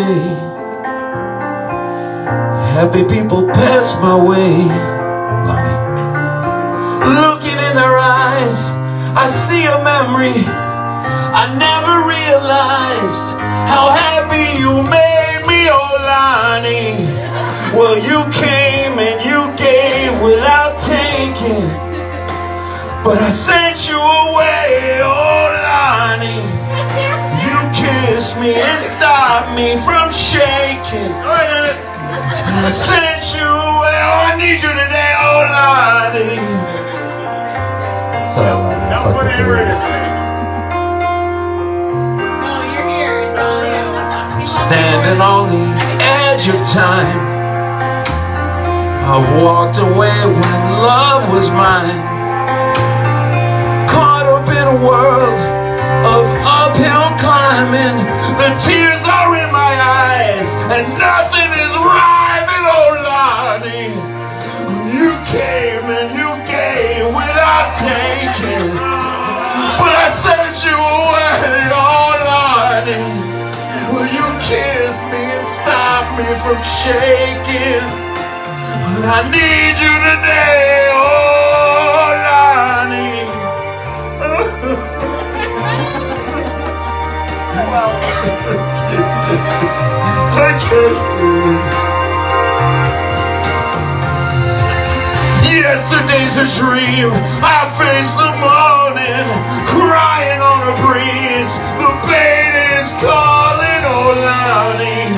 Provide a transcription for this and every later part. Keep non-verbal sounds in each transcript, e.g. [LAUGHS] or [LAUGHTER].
day. Happy people pass my way. Lonny. Looking in their eyes, I see a memory. I never realized how happy you made me, oh Lonny. Well, you came and you gave without taking. But I sent you away, oh kissed me and stopped me from shaking. And I sent you away, oh I need you today, oh Lonny. Sorry, Lonny. I Now fucked with whatever you. it is. No, you're here. It's all you. I'm standing on the edge of time. I've walked away when love was mine. Caught up in a world of uphill climbing. The tears are in my eyes, and nothing is rhyming, oh Lonny. You came and you gave without taking. But I sent you away, oh Lonny. Will you kiss me and stop me from shaking? But I need you today, oh I. Yesterday's a dream. I face the morning, crying on a breeze. The pain is calling, oh Lonny.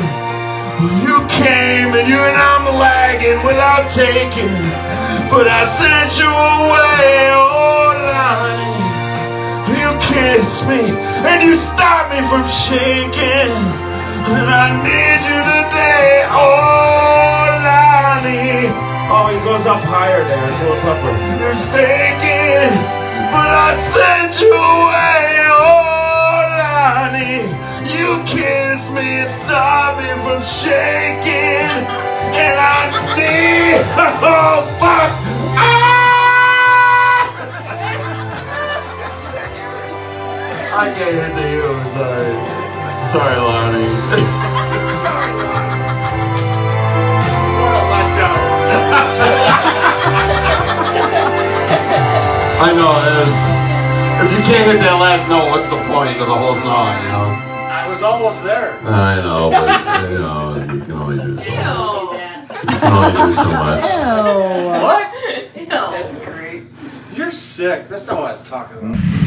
You came and you and I'm lagging without taking. But I sent you away, oh Lonny. Kissed me and you stop me from shaking. And I need you today, oh Lonny. Oh, he goes up higher there. It's a little tougher. You're taking, but I sent you away, oh Lonny. You kissed me and stopped me from shaking. And I need, [LAUGHS] oh fuck. Ah! I can't hit to you. I'm sorry. Sorry, Lonny. What a letdown. I know it is. If you can't hit that last note, what's the point of the whole song? You know. I was almost there. I know, but you know, you can only do so much. No. You can only do so much. What? No. That's great. You're sick. That's not what I was talking about.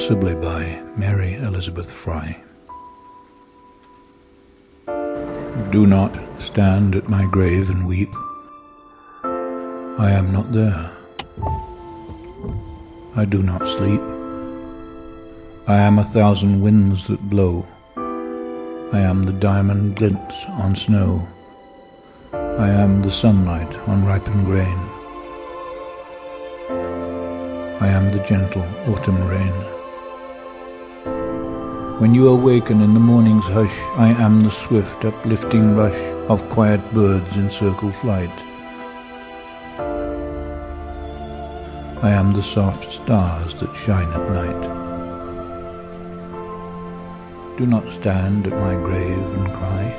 Possibly by Mary Elizabeth Frye. Do not stand at my grave and weep. I am not there. I do not sleep. I am a thousand winds that blow. I am the diamond glints on snow. I am the sunlight on ripened grain. I am the gentle autumn rain. When you awaken in the morning's hush, I am the swift uplifting rush of quiet birds in circle flight. I am the soft stars that shine at night. Do not stand at my grave and cry.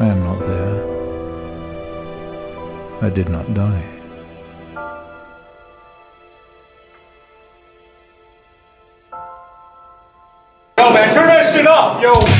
I am not there. I did not die. Yo.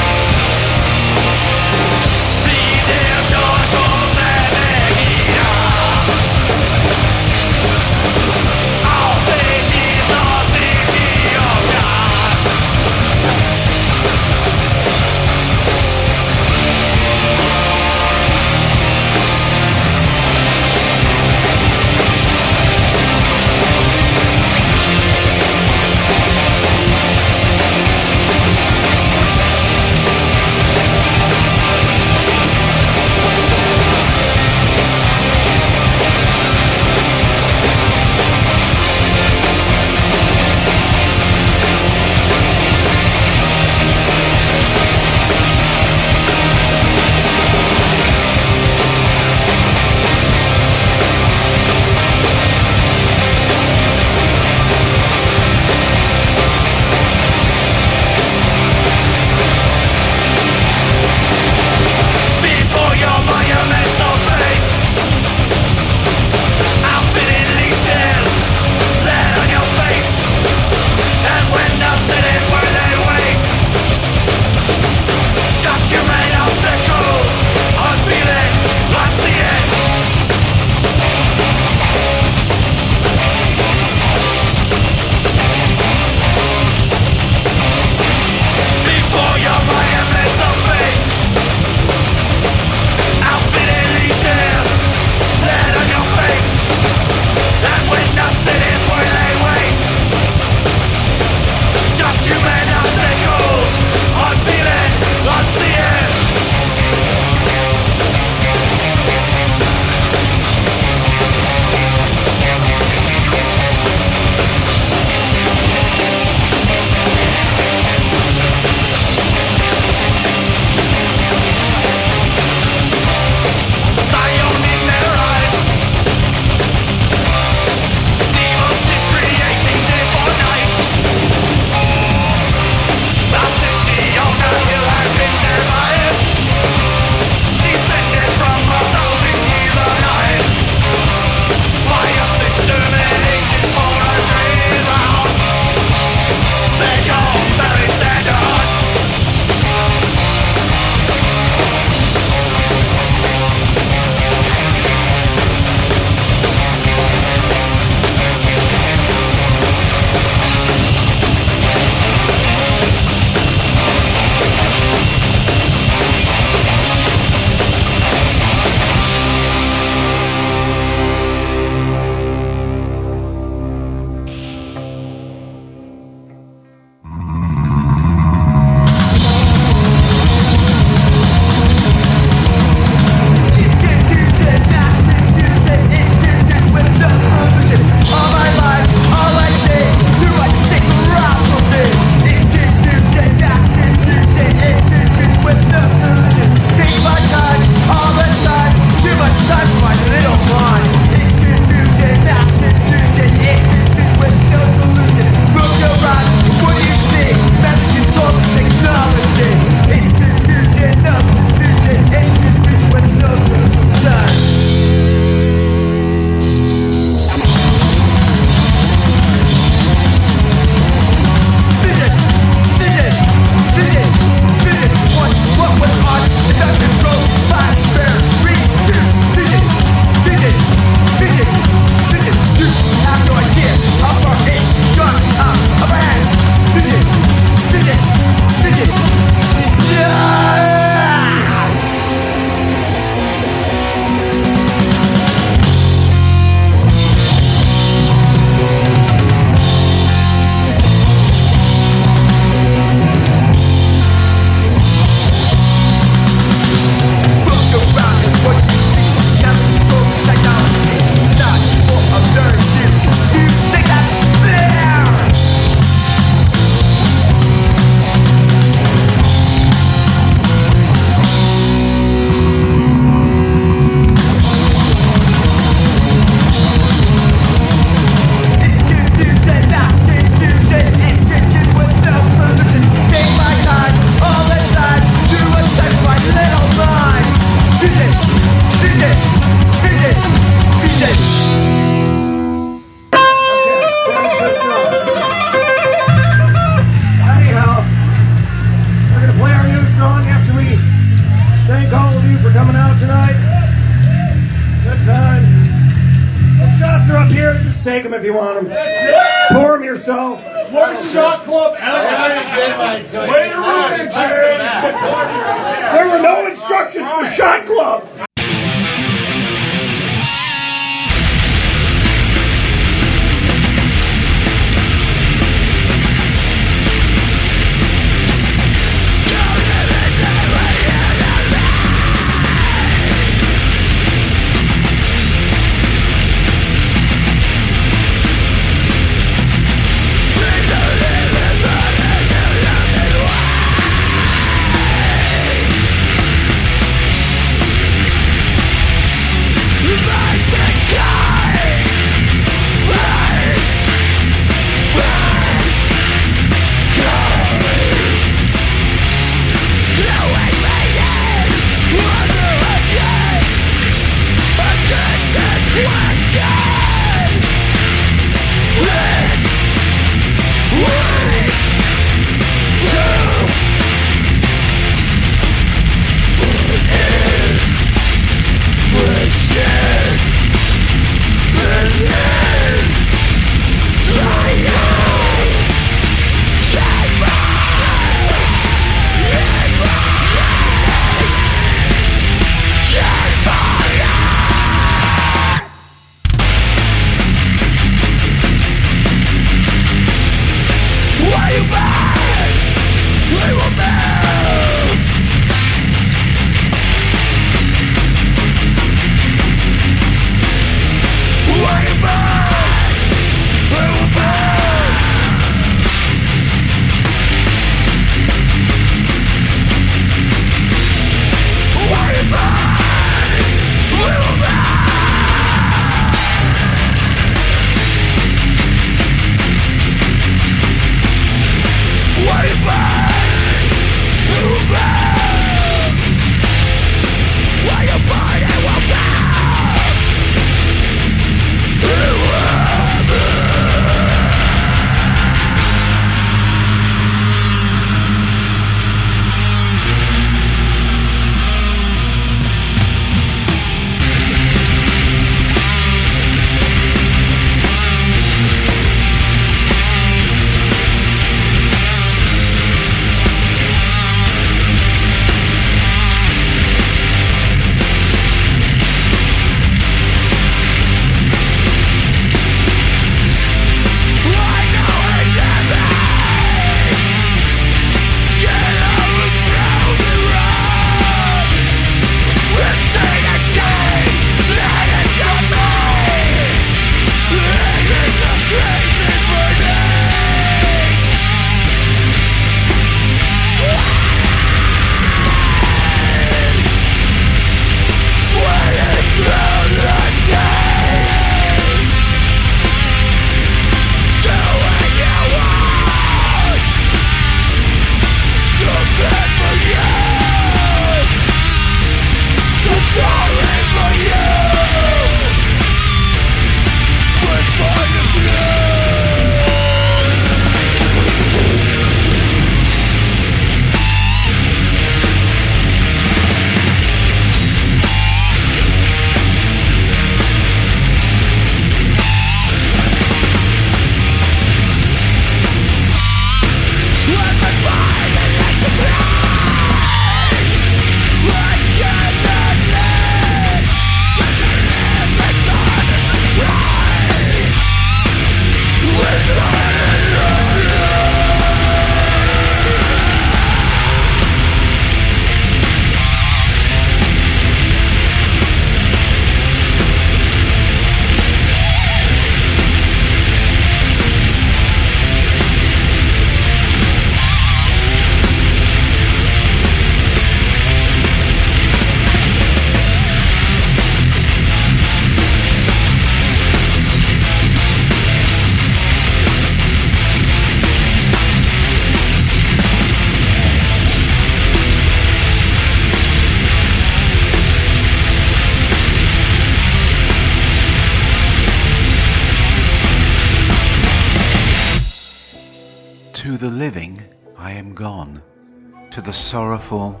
Sorrowful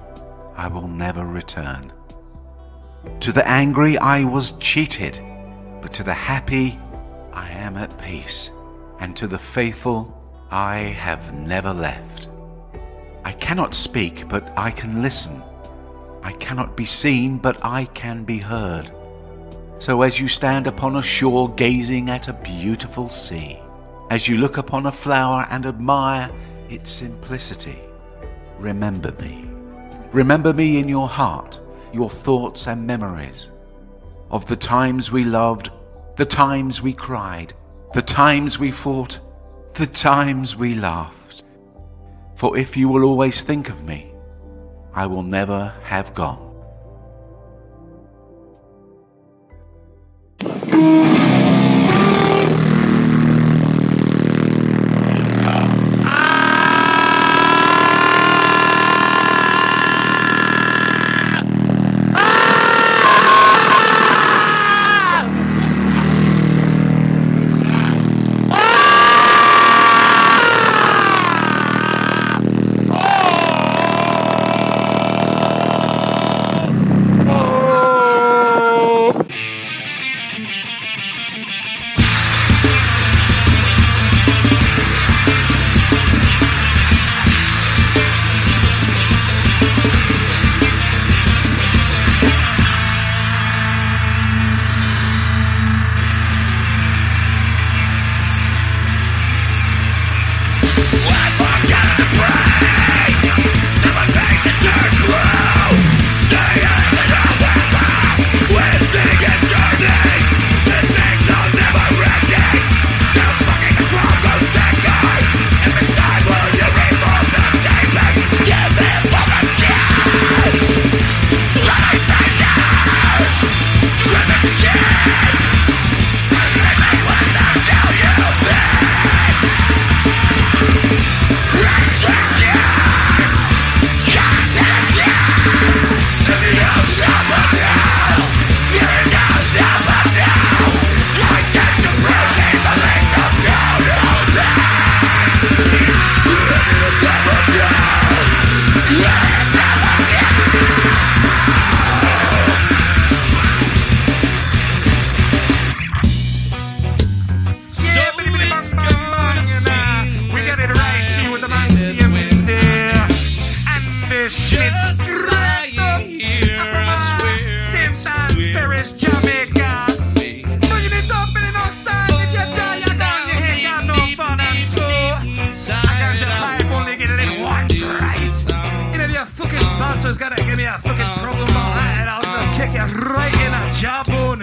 I will never return. To the angry I was cheated, but to the happy I am at peace, and to the faithful I have never left. I cannot speak, but I can listen. I cannot be seen, but I can be heard. So as you stand upon a shore gazing at a beautiful sea, as you look upon a flower and admire its simplicity, remember me. Remember me in your heart, your thoughts and memories of the times we loved, the times we cried, the times we fought, the times we laughed. For if you will always think of me, I will never have gone.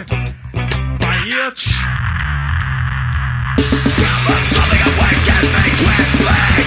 Cut me crazy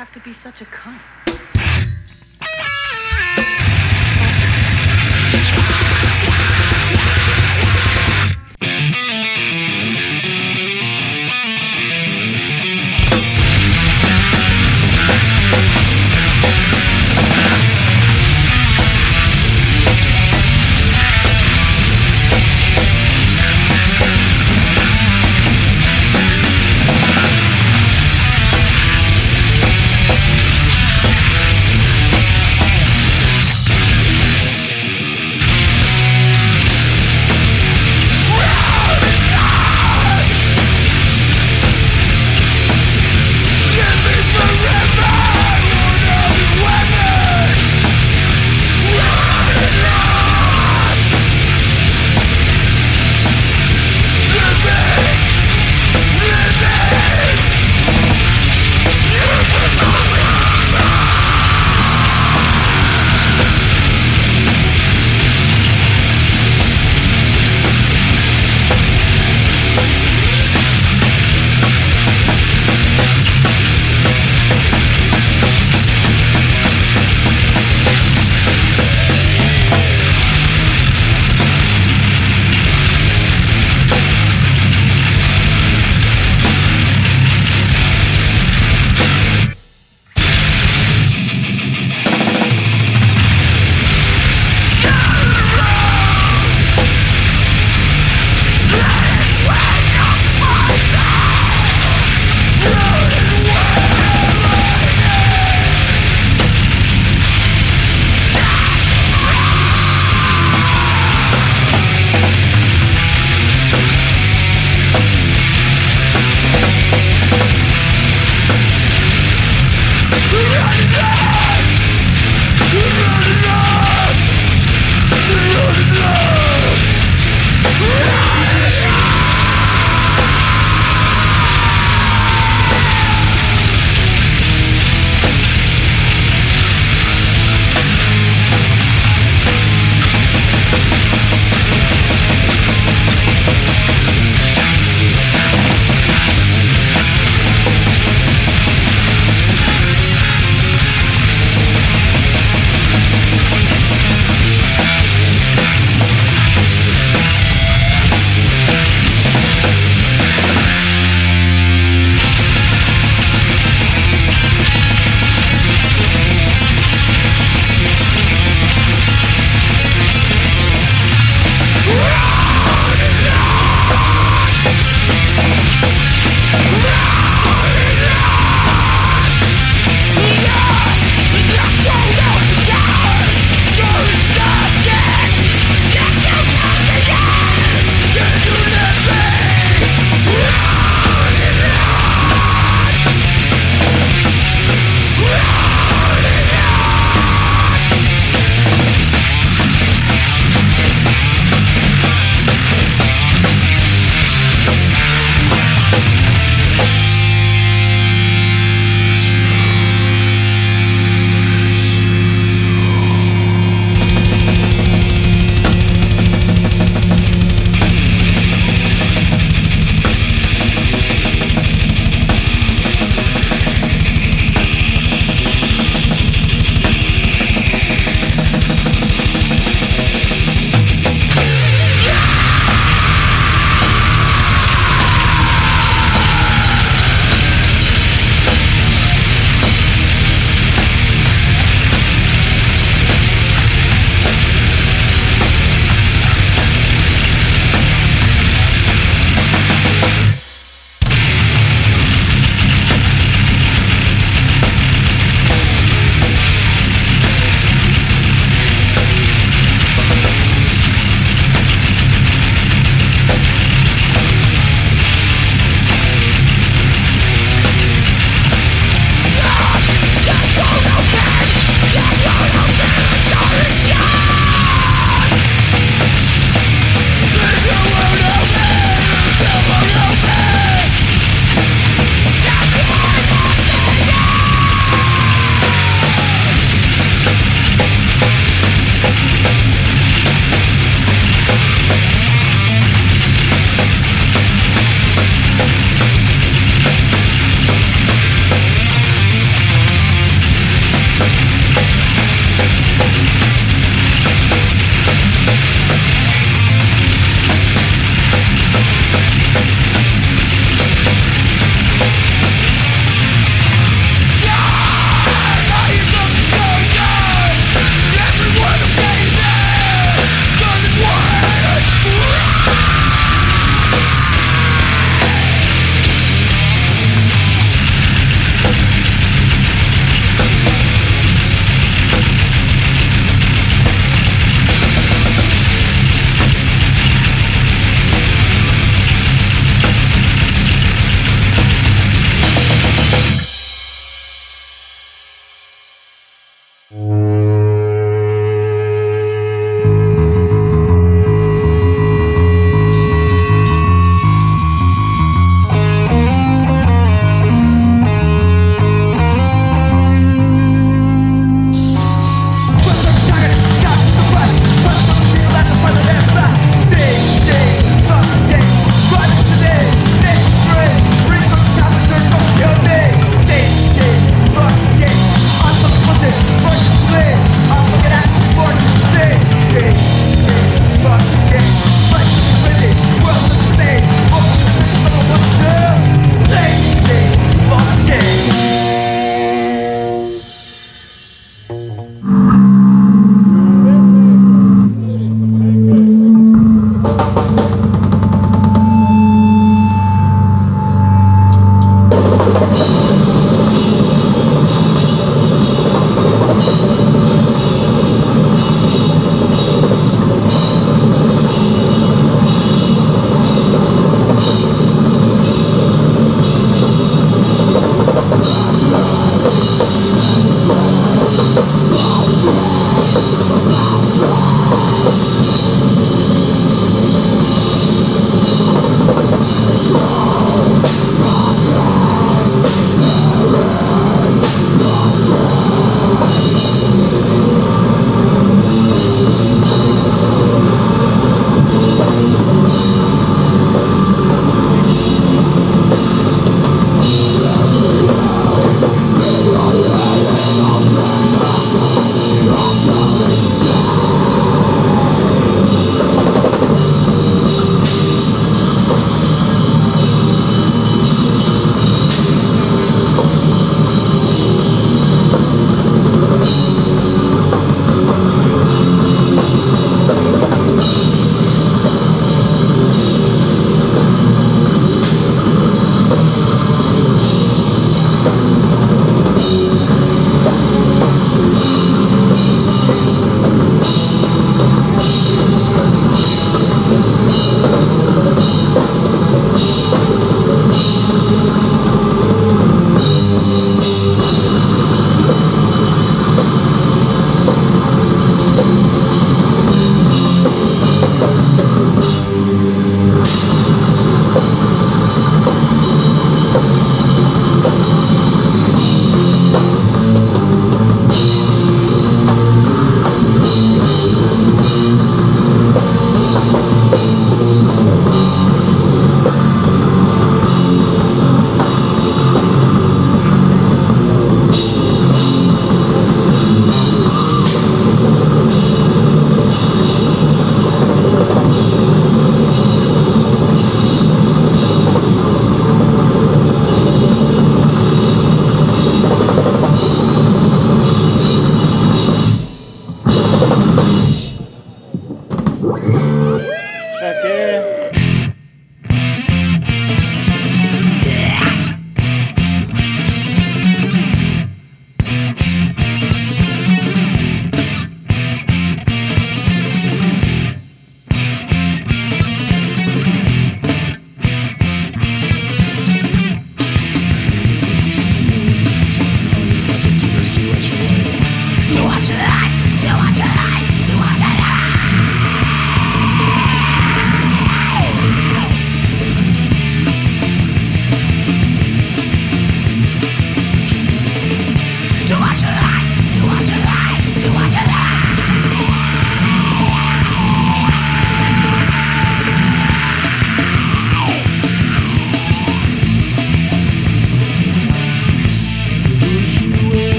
have to be such a cunt?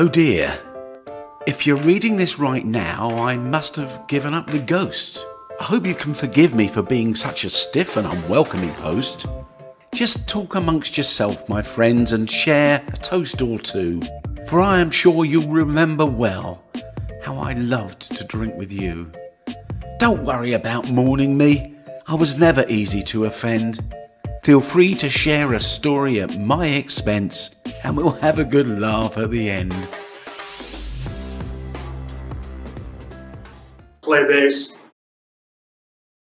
Oh dear. If you're reading this right now, I must have given up the ghost. I hope you can forgive me for being such a stiff and unwelcoming host. Just talk amongst yourself, my friends, and share a toast or two, for I am sure you'll remember well how I loved to drink with you. Don't worry about mourning me, I was never easy to offend. Feel free to share a story at my expense, and we'll have a good laugh at the end. Play bass.